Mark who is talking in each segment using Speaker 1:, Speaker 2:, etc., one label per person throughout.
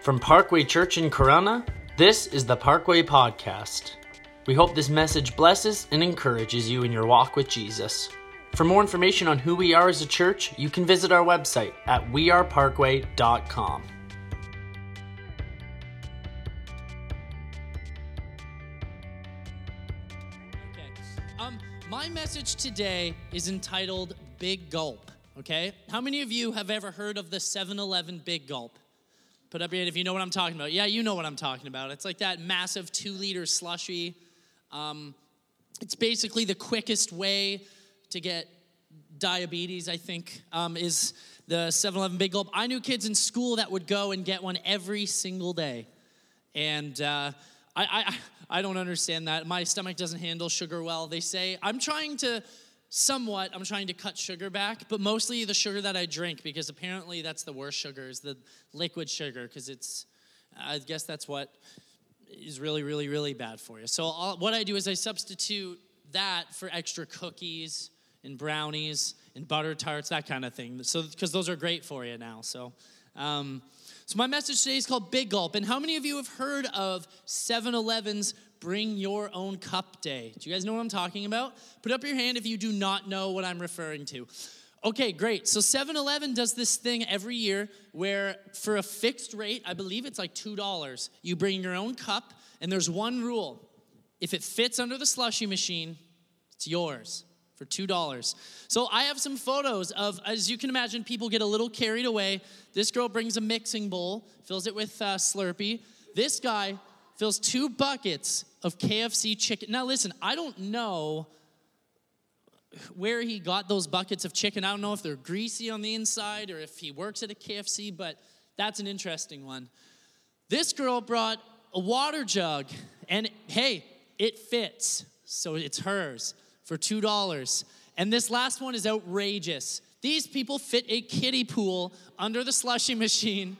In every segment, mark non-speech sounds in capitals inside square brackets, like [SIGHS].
Speaker 1: From Parkway Church in Corona, this is the Parkway Podcast. We hope this message blesses and encourages you in your walk with Jesus. For more information on who we are as a church, you can visit our website at weareparkway.com.
Speaker 2: Okay. Um, my message today is entitled Big Gulp. Okay? How many of you have ever heard of the 7 Eleven Big Gulp? Put up your hand if you know what I'm talking about. Yeah, you know what I'm talking about. It's like that massive two liter slushy. Um, it's basically the quickest way to get diabetes, I think, um, is the 7 Eleven Big Gulp. I knew kids in school that would go and get one every single day. And uh, I, I, I don't understand that. My stomach doesn't handle sugar well. They say I'm trying to somewhat i'm trying to cut sugar back but mostly the sugar that i drink because apparently that's the worst sugar is the liquid sugar because it's i guess that's what is really really really bad for you. So I'll, what i do is i substitute that for extra cookies and brownies and butter tarts that kind of thing. So because those are great for you now so um, so my message today is called big gulp. And how many of you have heard of 7-eleven's bring your own cup day. Do you guys know what I'm talking about? Put up your hand if you do not know what I'm referring to. Okay, great. So 7 Eleven does this thing every year where, for a fixed rate, I believe it's like $2, you bring your own cup, and there's one rule. If it fits under the slushy machine, it's yours for $2. So I have some photos of, as you can imagine, people get a little carried away. This girl brings a mixing bowl, fills it with uh, Slurpee. This guy fills two buckets of KFC chicken. Now, listen, I don't know where he got those buckets of chicken. I don't know if they're greasy on the inside or if he works at a KFC, but that's an interesting one. This girl brought a water jug, and hey, it fits. So it's hers for $2. And this last one is outrageous. These people fit a kiddie pool under the slushy machine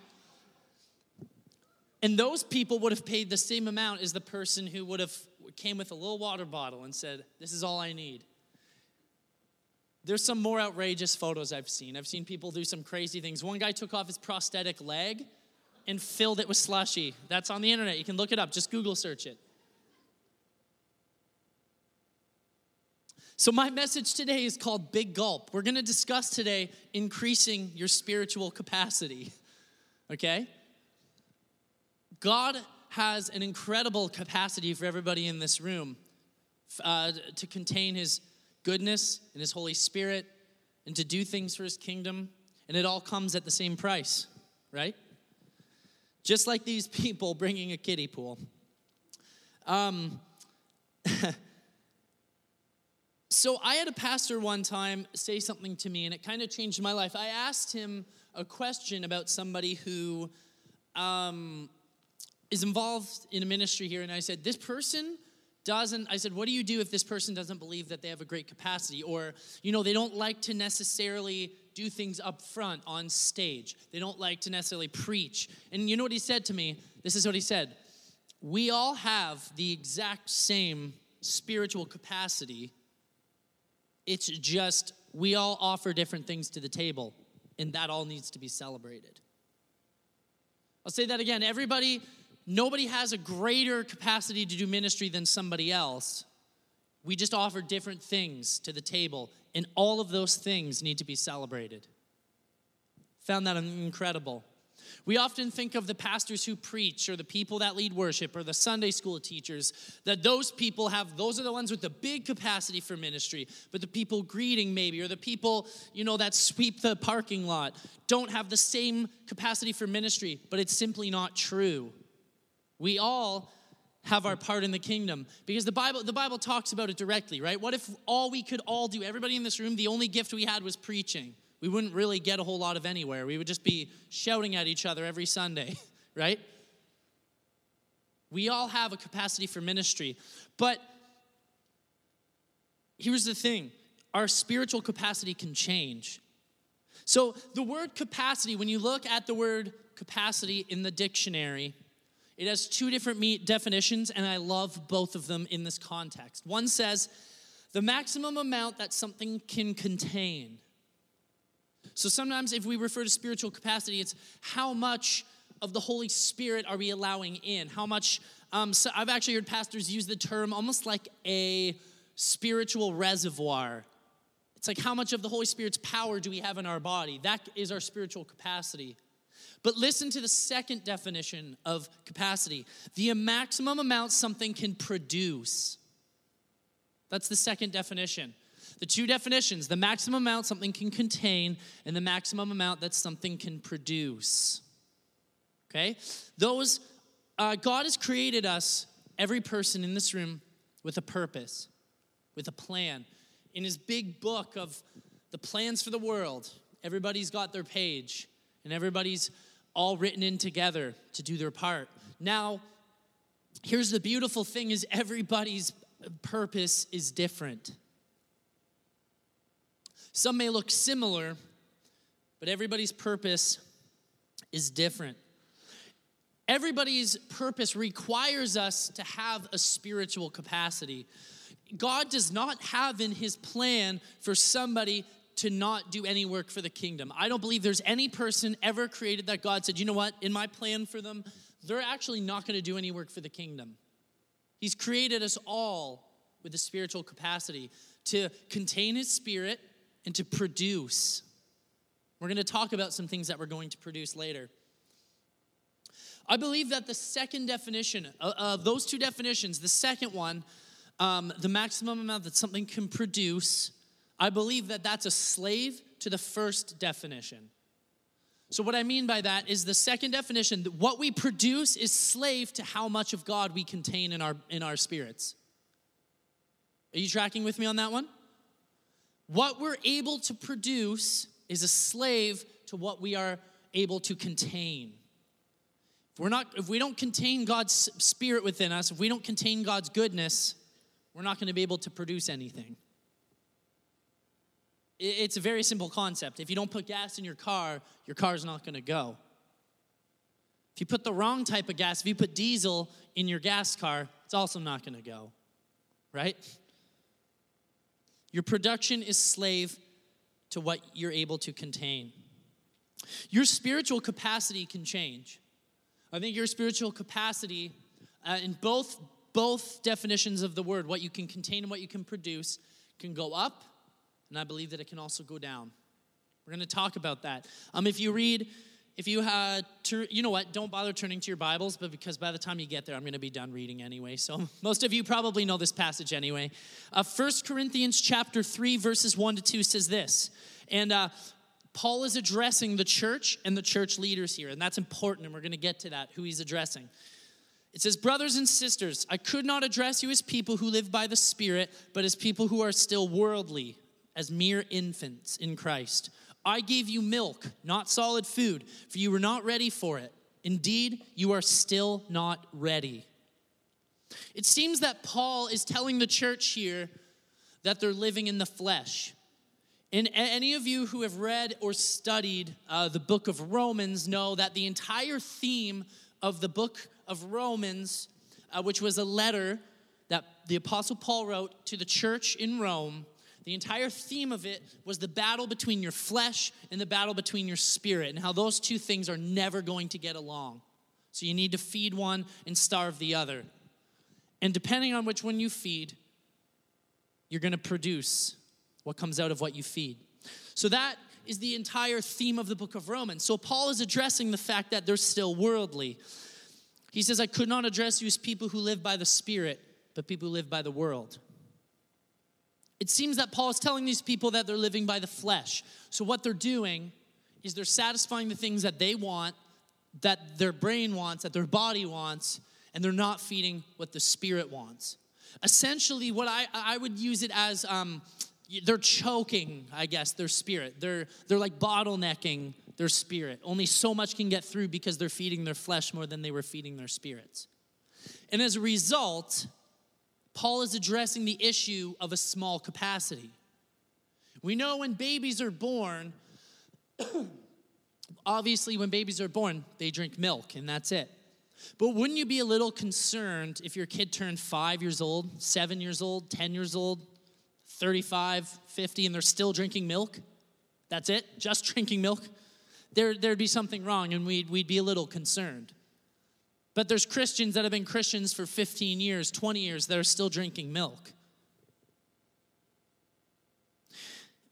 Speaker 2: and those people would have paid the same amount as the person who would have came with a little water bottle and said, "This is all I need." There's some more outrageous photos I've seen. I've seen people do some crazy things. One guy took off his prosthetic leg and filled it with slushy. That's on the internet. You can look it up. Just Google search it. So, my message today is called Big Gulp. We're going to discuss today increasing your spiritual capacity. [LAUGHS] Okay? God has an incredible capacity for everybody in this room uh, to contain His goodness and His Holy Spirit and to do things for His kingdom. And it all comes at the same price, right? Just like these [LAUGHS] people bringing a kiddie pool. Um, [LAUGHS] so I had a pastor one time say something to me, and it kind of changed my life. I asked him a question about somebody who um, is involved in a ministry here, and I said, This person doesn't, I said, What do you do if this person doesn't believe that they have a great capacity? Or, you know, they don't like to necessarily do things up front on stage, they don't like to necessarily preach. And you know what he said to me? This is what he said We all have the exact same spiritual capacity. It's just we all offer different things to the table, and that all needs to be celebrated. I'll say that again. Everybody nobody has a greater capacity to do ministry than somebody else. We just offer different things to the table, and all of those things need to be celebrated. Found that incredible. We often think of the pastors who preach or the people that lead worship or the Sunday school teachers, that those people have, those are the ones with the big capacity for ministry. But the people greeting, maybe, or the people, you know, that sweep the parking lot don't have the same capacity for ministry. But it's simply not true. We all have our part in the kingdom because the bible the bible talks about it directly right? What if all we could all do everybody in this room the only gift we had was preaching. We wouldn't really get a whole lot of anywhere. We would just be shouting at each other every sunday [LAUGHS] right? We all have a capacity for ministry. But here's the thing. Our spiritual capacity can change. So the word capacity when you look at the word capacity in the dictionary it has two different definitions, and I love both of them in this context. One says, the maximum amount that something can contain. So sometimes, if we refer to spiritual capacity, it's how much of the Holy Spirit are we allowing in? How much, um, so I've actually heard pastors use the term almost like a spiritual reservoir. It's like how much of the Holy Spirit's power do we have in our body? That is our spiritual capacity. But listen to the second definition of capacity the maximum amount something can produce. That's the second definition. The two definitions the maximum amount something can contain, and the maximum amount that something can produce. Okay? Those, uh, God has created us, every person in this room, with a purpose, with a plan. In his big book of the plans for the world, everybody's got their page, and everybody's all written in together to do their part. Now, here's the beautiful thing is everybody's purpose is different. Some may look similar, but everybody's purpose is different. Everybody's purpose requires us to have a spiritual capacity. God does not have in his plan for somebody to not do any work for the kingdom. I don't believe there's any person ever created that God said, you know what, in my plan for them, they're actually not going to do any work for the kingdom. He's created us all with a spiritual capacity to contain his spirit and to produce. We're going to talk about some things that we're going to produce later. I believe that the second definition of those two definitions, the second one, um, the maximum amount that something can produce, I believe that that's a slave to the first definition. So, what I mean by that is the second definition that what we produce is slave to how much of God we contain in our, in our spirits. Are you tracking with me on that one? What we're able to produce is a slave to what we are able to contain. If we're not if we don't contain God's spirit within us, if we don't contain God's goodness, we're not going to be able to produce anything. It's a very simple concept. If you don't put gas in your car, your car's not going to go. If you put the wrong type of gas, if you put diesel in your gas car, it's also not going to go. Right? Your production is slave to what you're able to contain. Your spiritual capacity can change. I think your spiritual capacity, uh, in both, both definitions of the word, what you can contain and what you can produce, can go up, and I believe that it can also go down. We're going to talk about that. Um, if you read if you had you know what, don't bother turning to your Bibles, but because by the time you get there, I'm going to be done reading anyway. So [LAUGHS] most of you probably know this passage anyway. Uh, 1 Corinthians chapter 3, verses 1 to 2 says this. And uh, Paul is addressing the church and the church leaders here, and that's important, and we're going to get to that, who he's addressing. It says, Brothers and sisters, I could not address you as people who live by the Spirit, but as people who are still worldly, as mere infants in Christ. I gave you milk, not solid food, for you were not ready for it. Indeed, you are still not ready. It seems that Paul is telling the church here that they're living in the flesh. And any of you who have read or studied uh, the book of Romans know that the entire theme of the book of Romans, uh, which was a letter that the Apostle Paul wrote to the church in Rome, the entire theme of it was the battle between your flesh and the battle between your spirit, and how those two things are never going to get along. So you need to feed one and starve the other. And depending on which one you feed, you're going to produce what comes out of what you feed. So that is the entire theme of the book of Romans. So Paul is addressing the fact that they're still worldly. He says, I could not address you as people who live by the Spirit, but people who live by the world. It seems that Paul is telling these people that they're living by the flesh. So, what they're doing is they're satisfying the things that they want, that their brain wants, that their body wants, and they're not feeding what the spirit wants. Essentially, what I, I would use it as um, they're choking, I guess, their spirit. They're, they're like bottlenecking their spirit. Only so much can get through because they're feeding their flesh more than they were feeding their spirits. And as a result, Paul is addressing the issue of a small capacity. We know when babies are born, [CLEARS THROAT] obviously, when babies are born, they drink milk and that's it. But wouldn't you be a little concerned if your kid turned five years old, seven years old, 10 years old, 35, 50, and they're still drinking milk? That's it? Just drinking milk? there, there'd be something wrong and we'd, we'd be a little concerned. But there's Christians that have been Christians for 15 years, 20 years, that are still drinking milk.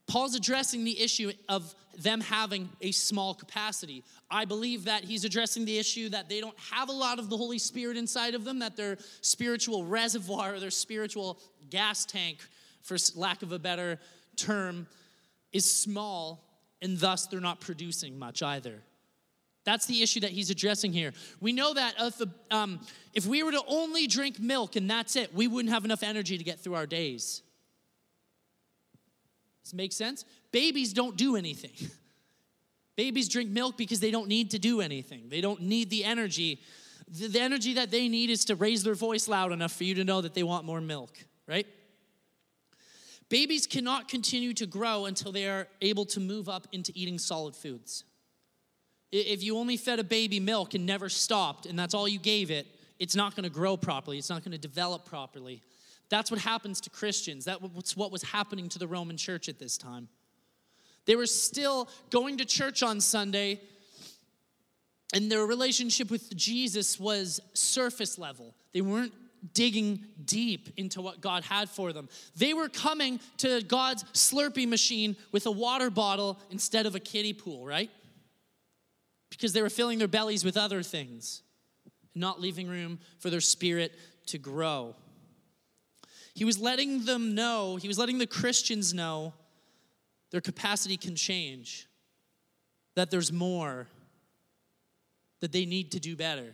Speaker 2: Paul's addressing the issue of them having a small capacity. I believe that he's addressing the issue that they don't have a lot of the Holy Spirit inside of them, that their spiritual reservoir, their spiritual gas tank, for lack of a better term, is small, and thus they're not producing much either. That's the issue that he's addressing here. We know that if, um, if we were to only drink milk and that's it, we wouldn't have enough energy to get through our days. Does make sense? Babies don't do anything. [LAUGHS] Babies drink milk because they don't need to do anything. They don't need the energy. The energy that they need is to raise their voice loud enough for you to know that they want more milk, right? Babies cannot continue to grow until they are able to move up into eating solid foods. If you only fed a baby milk and never stopped, and that's all you gave it, it's not going to grow properly. It's not going to develop properly. That's what happens to Christians. That's what was happening to the Roman church at this time. They were still going to church on Sunday, and their relationship with Jesus was surface level. They weren't digging deep into what God had for them. They were coming to God's Slurpee machine with a water bottle instead of a kiddie pool, right? Because they were filling their bellies with other things, not leaving room for their spirit to grow. He was letting them know, he was letting the Christians know their capacity can change, that there's more, that they need to do better.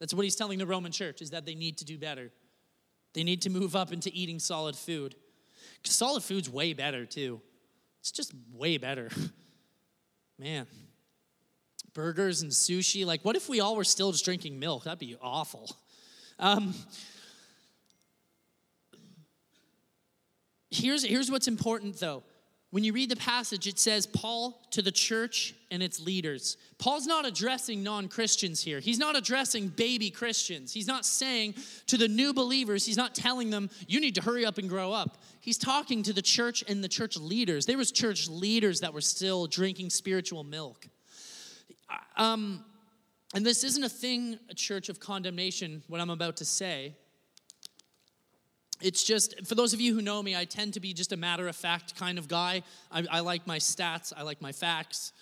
Speaker 2: That's what he's telling the Roman church is that they need to do better. They need to move up into eating solid food. Solid food's way better too. It's just way better. [LAUGHS] Man. Burgers and sushi. Like, what if we all were still just drinking milk? That'd be awful. Um, here's, here's what's important though. When you read the passage, it says Paul to the church and its leaders. Paul's not addressing non Christians here. He's not addressing baby Christians. He's not saying to the new believers, he's not telling them, you need to hurry up and grow up. He's talking to the church and the church leaders. There was church leaders that were still drinking spiritual milk. Um, and this isn't a thing, a church of condemnation, what I'm about to say. It's just for those of you who know me i tend to be just a matter of fact kind of guy. I, I, like my stats i like my facts.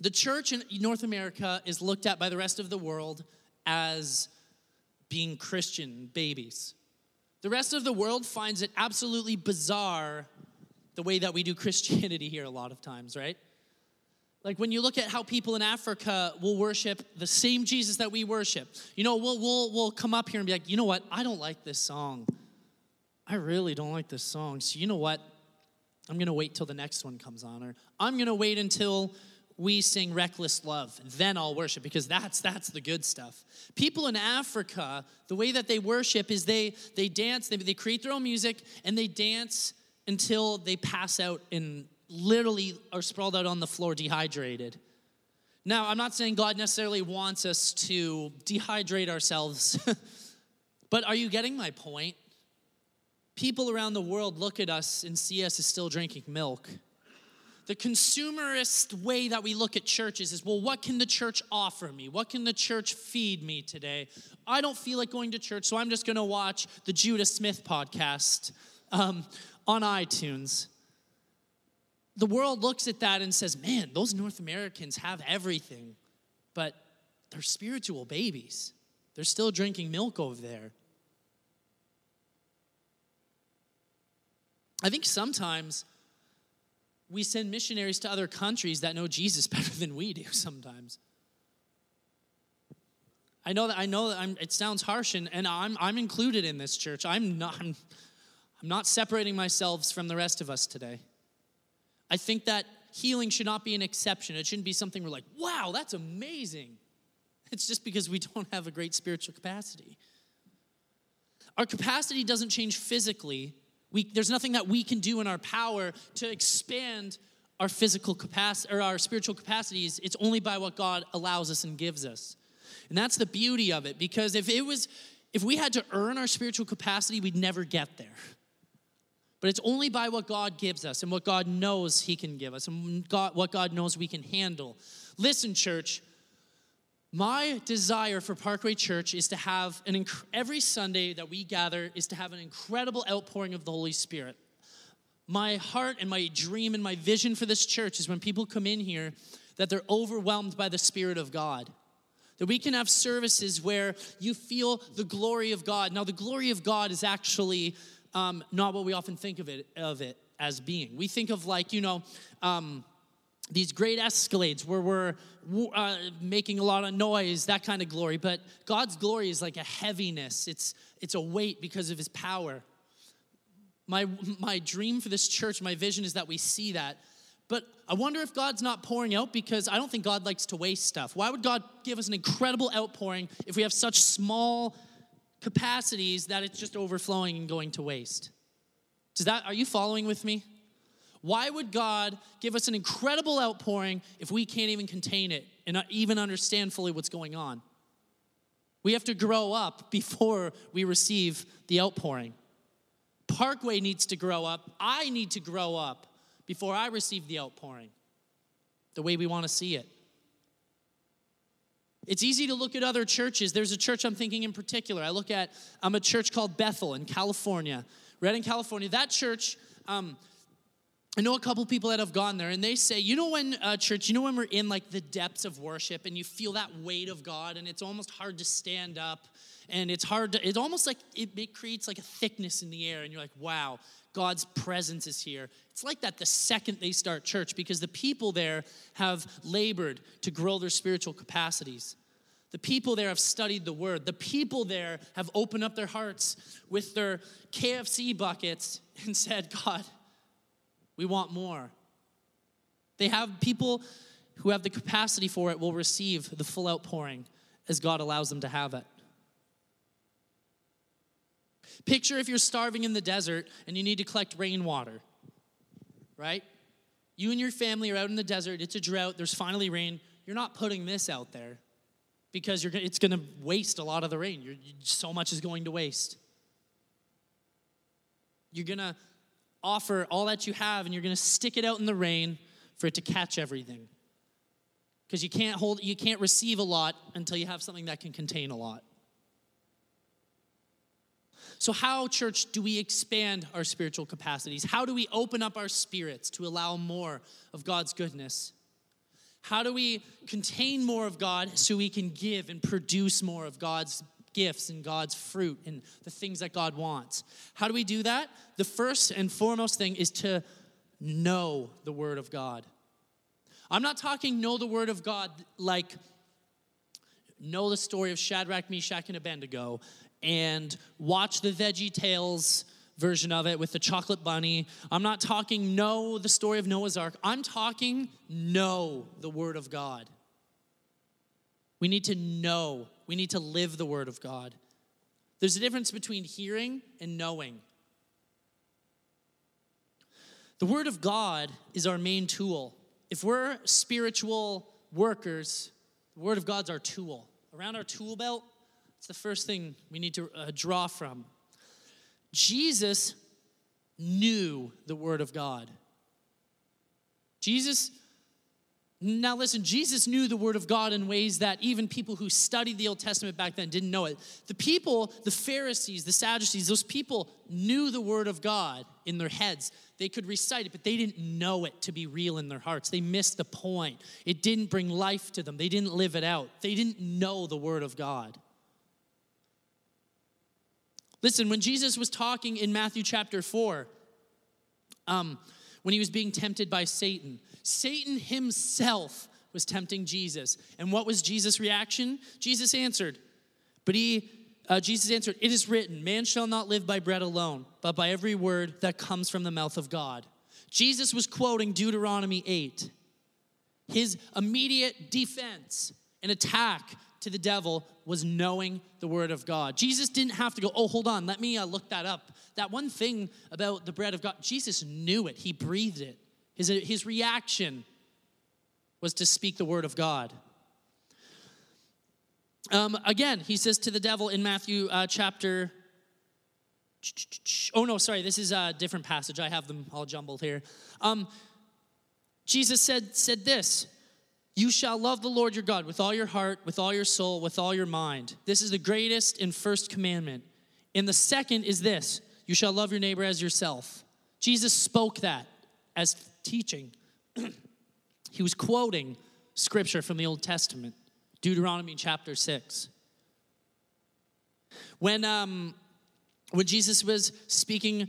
Speaker 2: The church in north america is looked at by the rest of the world as being christian babies. The rest of the world finds it absolutely bizarre the way that we do christianity here a lot of times right like when you look at how people in Africa will worship the same Jesus that we worship, you know, we'll, we'll, we'll come up here and be like, you know what, I don't like this song. I really don't like this song. So you know what? I'm going to wait till the next one comes on or I'm going to wait until we sing reckless love and then i'll worship because that's that's the good stuff people in africa the way that they worship is they they dance they, they create their own music and they dance until they pass out and literally are sprawled out on the floor dehydrated now i'm not saying god necessarily wants us to dehydrate ourselves [LAUGHS] but are you getting my point people around the world look at us and see us as still drinking milk. The consumerist way that we look at churches is well, what can the church offer me? What can the church feed me today? I don't feel like going to church, so I'm just gonna watch the Judah Smith podcast um, on iTunes. The world looks at that and says, man, those North Americans have everything, but they're spiritual babies. They're still drinking milk over there. I think sometimes we send missionaries to other countries that know Jesus [LAUGHS] better than we do sometimes. I know that I know that I'm, it sounds harsh, and, and I'm, I'm included in this church. I'm not, I'm, I'm not separating myself from the rest of us today. I think that healing should not be an exception. It shouldn't be something we're like, wow, that's amazing. It's just because we don't have a great spiritual capacity. Our capacity doesn't change physically, we, there's nothing that we can do in our power to expand our physical capacity or our spiritual capacities. It's only by what God allows us and gives us. And that's the beauty of it because if it was if we had to earn our spiritual capacity, we'd never get there. But it's only by what God gives us and what God knows He can give us and God, what God knows we can handle. Listen, church, my desire for Parkway Church is to have an inc- every Sunday that we gather is to have an incredible outpouring of the Holy Spirit. My heart and my dream and my vision for this church is when people come in here that they're overwhelmed by the Spirit of God. That we can have services where you feel the glory of God. Now, the glory of God is actually um, not what we often think of it, of it as being. We think of like, you know, um, these great escalades where we're uh, making a lot of noise, that kind of glory. But God's glory is like a heaviness, it's, it's a weight because of his power. My, my dream for this church, my vision is that we see that. But I wonder if God's not pouring out because I don't think God likes to waste stuff. Why would God give us an incredible outpouring if we have such small capacities that it's just overflowing and going to waste. Does that are you following with me? Why would God give us an incredible outpouring if we can't even contain it and not even understand fully what's going on? We have to grow up [LAUGHS] before we receive the outpouring. Parkway needs to grow up. I need to grow up before I receive the outpouring the way we want to see it. It's easy to look at other churches. There's a church I'm thinking in particular. I look at I'm a church called Bethel in California, Redding, California. That church, um, I know a couple people that have gone there, and they say, you know, when uh, church, you know, when we're in like the depths of worship, and you feel that weight of God, and it's almost hard to stand up, and it's hard to. It's almost like it, it creates like a thickness in the air, and you're like, wow, God's presence is here. It's like that the second they start church because the people there have labored to grow their spiritual capacities. The people there have studied the word. The people there have opened up their hearts with their KFC buckets and [LAUGHS] said, God, we want more. They have people who have the capacity for it will receive the full outpouring as God allows them to have it. Picture if you're starving in the desert and you need to collect rainwater, right? You and your family are out in the desert, it's a drought, there's finally rain. You're not putting this out there because you're, it's going to waste a lot of the rain. You're, so much is going to waste. You're going to offer all that you have and you're going to stick it out in the rain for it to catch everything. Because you can't hold you can't receive a lot until you have something that can contain a lot. So, how, church, do we expand our spiritual capacities? How do we open up our spirits to allow more of God's goodness? How do we contain more of God so we can give and produce more of God's gifts and God's fruit and the things that God wants? How do we do that? The first and foremost thing is to know the Word of God. I'm not talking know the Word of God like know the story of Shadrach, Meshach, and Abednego and watch the Veggie Tales version of it with the chocolate bunny. I'm not talking know the story of Noah's Ark. I'm talking know the Word of God. We need to know, we need to live the Word of God. There's a difference between hearing and knowing. The Word of God is our main tool. If we're spiritual workers, the Word of God's our tool. Around our tool belt, it's the first thing we need to uh, draw from. Jesus knew the Word of God. Jesus, now listen, Jesus knew the Word of God in ways that even people who studied the Old Testament back then didn't know it. The people, the Pharisees, the Sadducees, those people knew the Word of God in their heads. They could recite it, but they didn't know it to be real in their hearts. They missed the point. It didn't bring life to them, they didn't live it out. They didn't know the Word of God. Listen, when Jesus was talking in Matthew chapter 4, um, when he was being tempted by Satan, Satan himself was tempting Jesus. And what was Jesus' reaction? Jesus answered, but he, uh, Jesus answered, It is written, man shall not live by bread alone, but by every word that comes from the mouth of God. Jesus was quoting Deuteronomy 8. His immediate defense and attack to the devil was knowing the word of God. Jesus didn't have to go, oh, hold on, let me uh, look that up. That one thing about the bread of God, Jesus knew it, he breathed it. His, his reaction was to speak the word of God. Um, again, he says to the devil in Matthew uh, chapter [TSK] Oh, no, sorry, this is a different passage. I have them all jumbled here. Um, Jesus said, said this You shall love the Lord your God with all your heart, with all your soul, with all your mind. This is the greatest and first commandment. And the second is this You shall love your neighbor as yourself. Jesus spoke that as teaching. [CLEARS THROAT] he was quoting scripture from the Old Testament, Deuteronomy chapter 6. When, um, when Jesus was speaking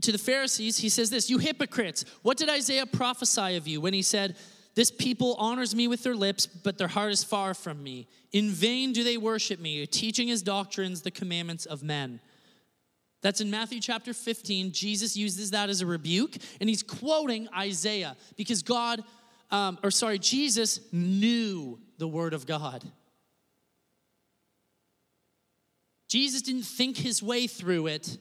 Speaker 2: to the Pharisees, he says this You hypocrites, what did Isaiah prophesy of you when he said, This people honors me with their lips, but their heart is far from me? In vain do they worship me, teaching as doctrines the commandments of men. That's in Matthew chapter 15. Jesus uses that as a rebuke, and he's quoting Isaiah because God, um, or sorry, Jesus knew the word of God. Jesus didn't think his way through it.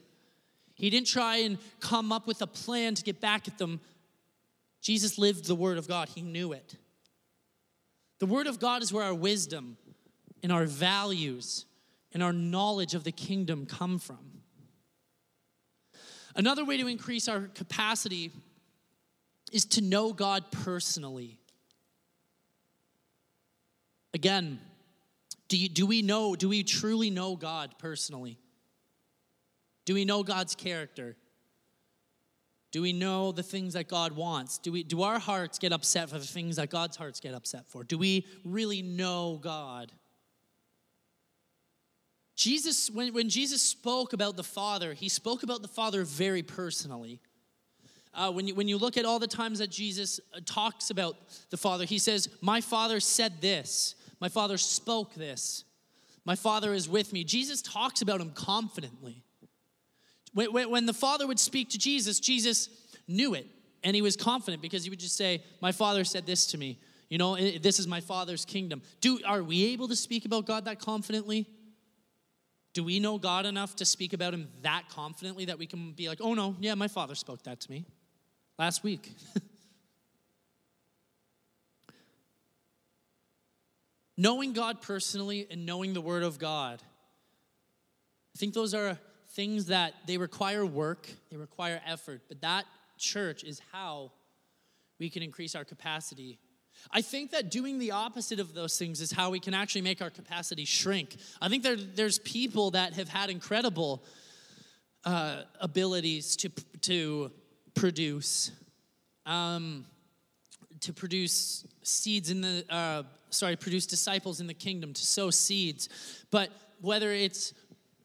Speaker 2: He didn't try and come up with a plan to get back at them. Jesus lived the Word of God, he knew it. The Word of God is where our wisdom and our values and our knowledge of the kingdom come from. Another way to increase our capacity is to know God personally. Again, do, you, do we know, do we truly know God personally? Do we know God's character? Do we know the things that God wants? Do, we, do our hearts get upset for the things that God's hearts get upset for? Do we really know God? Jesus, when, when Jesus spoke about the Father, he spoke about the Father very personally. Uh, when, you, when you look at all the times that Jesus uh, talks about the Father, he says, My Father said this, my Father spoke this, my Father is with me. Jesus talks about him confidently. When, when the Father would speak to Jesus, Jesus knew it and he was confident because he would just say, My Father said this to me. You know, this is my Father's kingdom. Do, are we able to speak about God that confidently? Do we know God enough to speak about Him that confidently that we can be like, oh no, yeah, my Father spoke that to me last week? [LAUGHS] knowing God personally and knowing the Word of God, I think those are things that they require work, they require effort, but that church is how we can increase our capacity. I think that doing the opposite of those things is how we can actually make our capacity shrink. I think there, there's people that have had incredible uh, abilities to, to produce, um, to produce seeds in the, uh, sorry, produce disciples in the kingdom, to sow seeds. But whether it's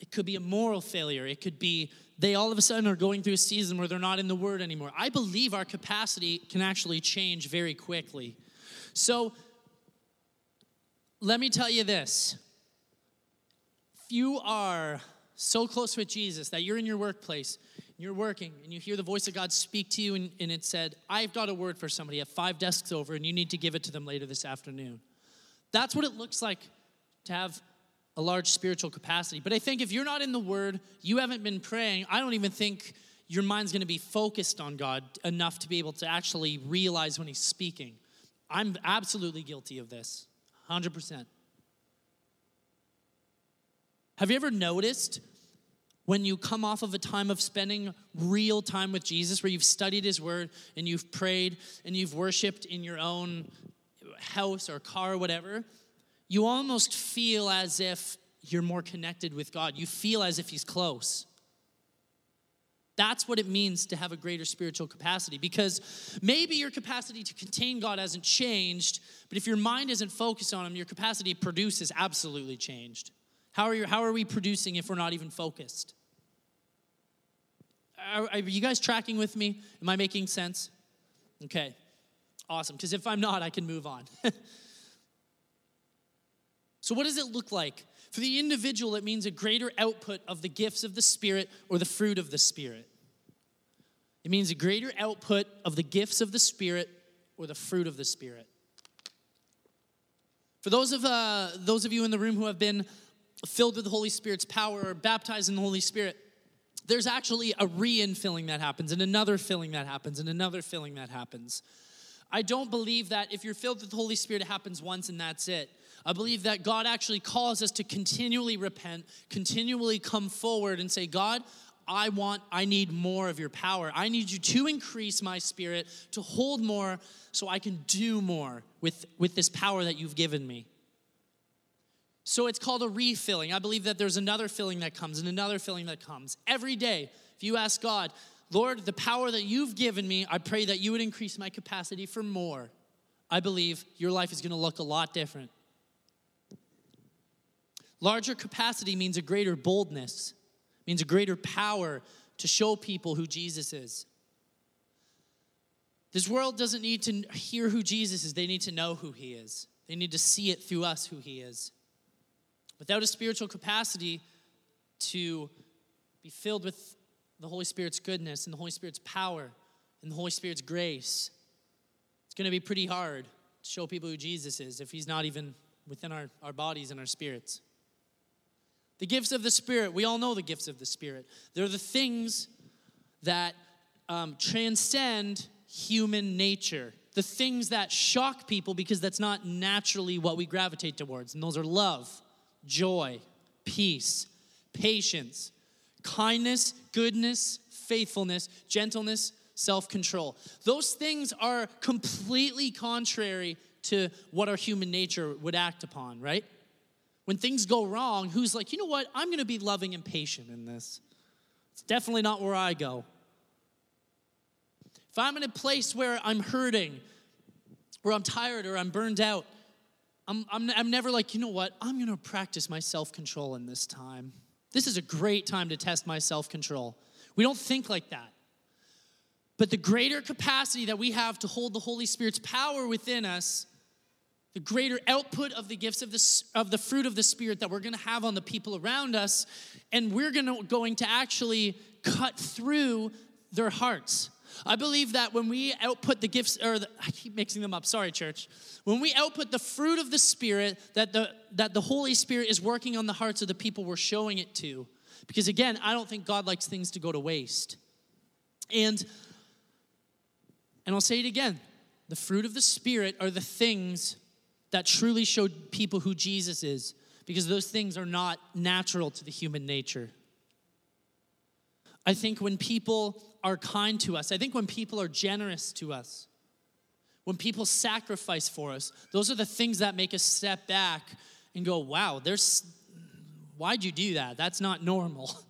Speaker 2: it could be a moral failure. It could be they all of a sudden are going through a season where they're not in the Word anymore. I believe our capacity can actually change very quickly. So let me tell you this if you are so close with Jesus that you're in your workplace, you're working, and you hear the voice of God speak to you, and, and it said, I've got a word for somebody at five desks over, and you need to give it to them later this afternoon. That's what it looks like to have a large spiritual capacity. But I think if you're not in the Word, you haven't been praying, I don't even think your mind's going to be focused on God enough to be able to actually realize when He's speaking. I'm absolutely guilty of this, 100%. Have you ever noticed when you come off of a time of spending real time with Jesus, where you've studied His Word and you've prayed and you've worshiped in your own house or car or whatever? You almost feel as if you're more connected with God. You feel as if He's close. That's what it means to have a greater spiritual capacity because maybe your capacity to contain God hasn't changed, but if your mind isn't focused on Him, your capacity to produce has absolutely changed. How are, you, how are we producing if we're not even focused? Are, are you guys tracking with me? Am I making sense? Okay, awesome. Because if I'm not, I can move on. [LAUGHS] So, what does it look like? For the individual, it means a greater output of the gifts of the Spirit or the fruit of the Spirit. It means a greater output of the gifts of the Spirit or the fruit of the Spirit. For those of, uh, those of you in the room who have been filled with the Holy Spirit's power or baptized in the Holy Spirit, there's actually a re infilling that happens, and another filling that happens, and another filling that happens. I don't believe that if you're filled with the Holy Spirit, it happens once and that's it. I believe that God actually calls us to continually repent, continually come forward and say, God, I want, I need more of your power. I need you to increase my spirit, to hold more, so I can do more with, with this power that you've given me. So it's called a refilling. I believe that there's another filling that comes and another filling that comes. Every day, if you ask God, Lord, the power that you've given me, I pray that you would increase my capacity for more. I believe your life is going to look a lot different. Larger capacity means a greater boldness, means a greater power to show people who Jesus is. This world doesn't need to hear who Jesus is, they need to know who he is. They need to see it through us who he is. Without a spiritual capacity to be filled with the Holy Spirit's goodness and the Holy Spirit's power and the Holy Spirit's grace, it's going to be pretty hard to show people who Jesus is if he's not even within our, our bodies and our spirits. The gifts of the Spirit, we all know the gifts of the Spirit. They're the things that um, transcend human nature, the things that shock people because that's not naturally what we gravitate towards. And those are love, joy, peace, patience, kindness, goodness, faithfulness, gentleness, self control. Those things are completely contrary to what our human nature would act upon, right? When things go wrong, who's like, you know what? I'm going to be loving and patient in this. It's definitely not where I go. If I'm in a place where I'm hurting, where I'm tired or I'm burned out, I'm, I'm, I'm never like, you know what? I'm going to practice my self control in this time. This is a great time to test my self control. We don't think like that. But the greater capacity that we have to hold the Holy Spirit's power within us the greater output of the gifts of the, of the fruit of the Spirit that we're going to have on the people around us, and we're gonna, going to actually cut through their hearts. I believe that when we output the gifts, or the, I keep mixing them up, sorry, church. When we output the fruit of the Spirit, that the, that the Holy Spirit is working on the hearts of the people we're showing it to. Because again, I don't think God likes things to go to waste. And, and I'll say it again the fruit of the Spirit are the things that truly show people who Jesus is, because those things are not natural to the human nature. I think when people are kind to us, I think when people are generous to us, when people sacrifice for us, those are the things that make us step back and go, wow, there's, why'd you do that? That's not normal. [LAUGHS]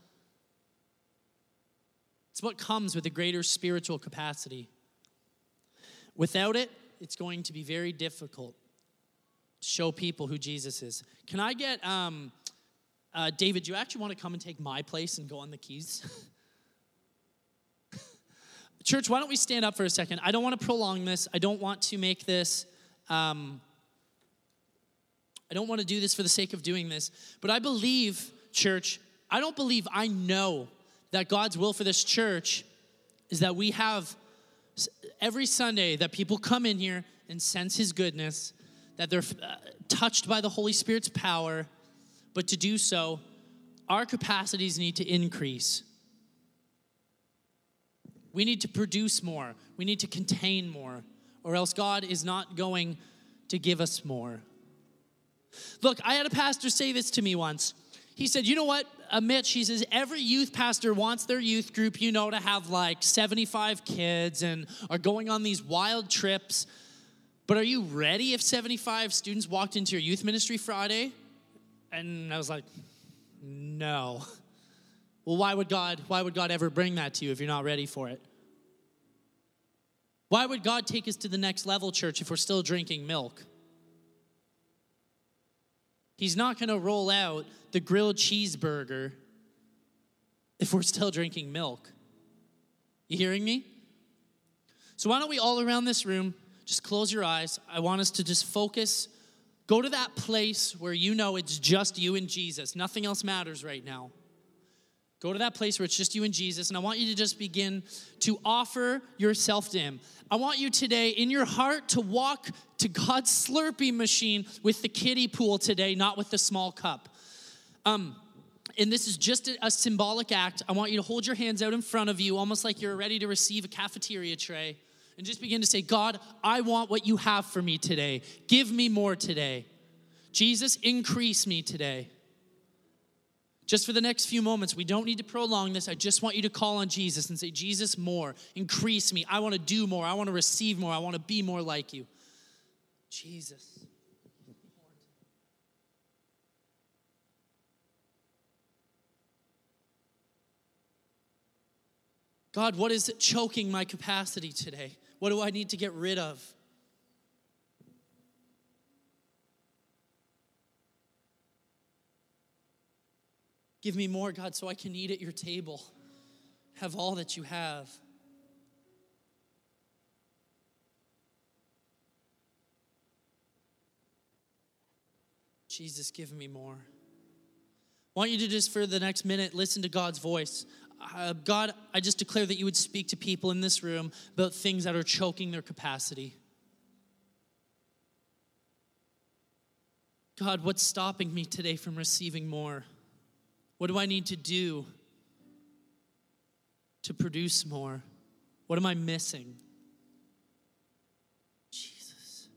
Speaker 2: It's what comes with a greater spiritual capacity. Without it, it's going to be very difficult to show people who Jesus is. Can I get, um, uh, David, you actually want to come and take my place and go on the keys? [LAUGHS] Church, why don't we stand up for a second? I don't want to prolong this. I don't want to make this, um, I don't want to do this for the sake of doing this. But I believe, church, I don't believe I know that God's will for this church is that we have every Sunday that people come in here and sense His goodness that they're uh, touched by the Holy Spirit's power, but to do so, our capacities need to increase. We need to produce more, we need to contain more, or else God is not going to give us more. Look, I had a pastor say this to me once. He said, You know what, uh, Mitch? He says, Every youth pastor wants their youth group, you know, to have like 75 kids and are going on these wild trips. But are you ready if 75 students walked into your youth ministry Friday? And I was like, no. Well, why would God, why would God ever bring that to you if you're not ready for it? Why would God take us to the next level, church, if we're still drinking milk? He's not going to roll out the grilled cheeseburger if we're still drinking milk. You hearing me? So, why don't we all around this room just close your eyes. I want us to just focus. Go to that place where you know it's just you and Jesus. Nothing else matters right now. Go to that place where it's just you and Jesus, and I want you to just begin to offer yourself to Him. I want you today in your heart to walk to God's Slurpee machine with the kiddie pool today, not with the small cup. Um, and this is just a, a symbolic act. I want you to hold your hands out in front of you, almost like you're ready to receive a cafeteria tray and just begin to say, God, I want what you have for me today. Give me more today. Jesus, increase me today. Just for the next few moments, we don't need to prolong this. I just want you to call on Jesus and say, Jesus, more, increase me. I want to do more. I want to receive more. I want to be more like you. Jesus. God, what is choking my capacity today? What do I need to get rid of? Give me more, God, so I can eat at your table, have all that you have. Jesus, give me more. I want you to just, for the next minute, listen to God's voice. Uh, God, I just declare that you would speak to people in this room about things that are choking their capacity. God, what's stopping me today from receiving more? What do I need to do to produce more? What am I missing? Jesus.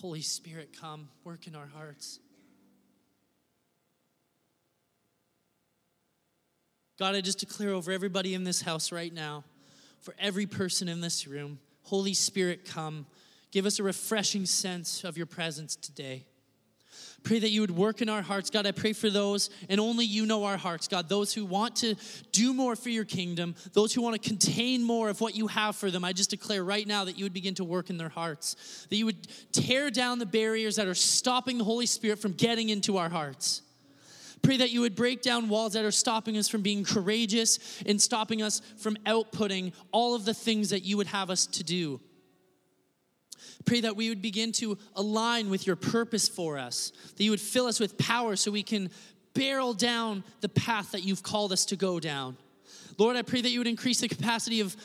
Speaker 2: Holy Spirit, come, work in our hearts. God, I just declare over everybody in this house right now, for every person in this room, Holy Spirit, come. Give us a refreshing sense of your presence today. Pray that you would work in our hearts. God, I pray for those, and only you know our hearts, God. Those who want to do more for your kingdom, those who want to contain more of what you have for them. I just declare right now that you would begin to work in their hearts, that you would tear down the barriers that are stopping the Holy Spirit from getting into our hearts. Pray that you would break down walls that are stopping us from being courageous and stopping us from outputting all of the things that you would have us to do. Pray that we would begin to align with your purpose for us, that you would fill us with power so we can barrel down the path that you've called us to go down. Lord, I pray that you would increase the capacity of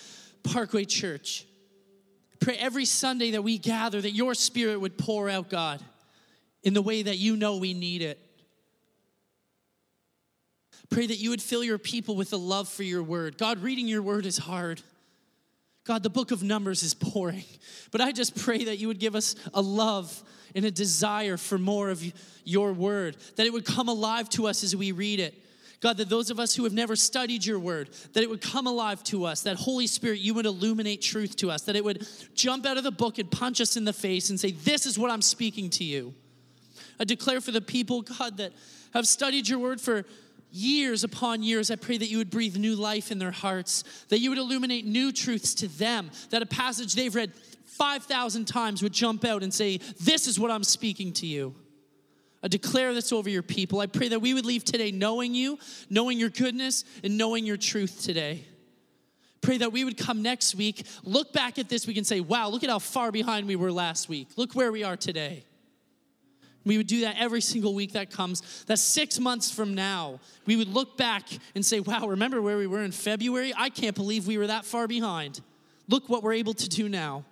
Speaker 2: Parkway Church. Pray every Sunday that we gather that your spirit would pour out, God, in the way that you know we need it. Pray that you would fill your people with a love for your word. God, reading your word is hard. God, the book of Numbers is boring, but I just pray that you would give us a love and a desire for more of your word, that it would come alive to us as we read it. God, that those of us who have never studied your word, that it would come alive to us, that Holy Spirit, you would illuminate truth to us, that it would jump out of the book and punch us in the face and say, This is what I'm speaking to you. I declare for the people, God, that have studied your word for years upon years, I pray that you would breathe new life in their hearts, that you would illuminate new truths to them, that a passage they've read 5,000 times would jump out and say, This is what I'm speaking to you. I declare this over your people. I pray that we would leave today knowing you, knowing your goodness, and knowing your truth today. Pray that we would come next week, look back at this week, and say, Wow, look at how far behind we were last week. Look where we are today. We would do that every single week that comes. That six months from now, we would look back and say, wow, remember where we were in February? I can't believe we were that far behind. Look what we're able to do now.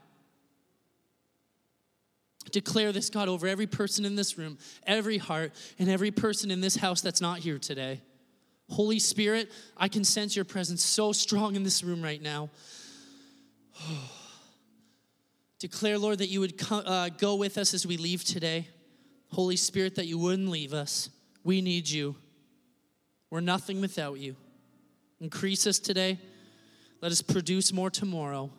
Speaker 2: Declare this, God, over every person in this room, every heart, and every person in this house that's not here today. Holy Spirit, I can sense your presence so strong in this room right now. [SIGHS] Declare, Lord, that you would uh, go with us as we leave today. Holy Spirit, that you wouldn't leave us. We need you. We're nothing without you. Increase us today. Let us produce more tomorrow.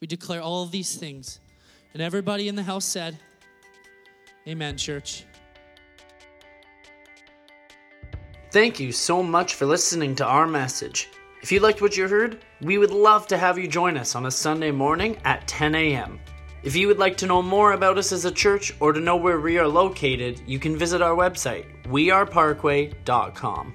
Speaker 2: We declare all of these things. And everybody in the house said, Amen, church.
Speaker 1: Thank you so much for listening to our message. If you liked what you heard, we would love to have you join us on a Sunday morning at 10 a.m. If you would like to know more about us as a church or to know where we are located, you can visit our website, weareparkway.com.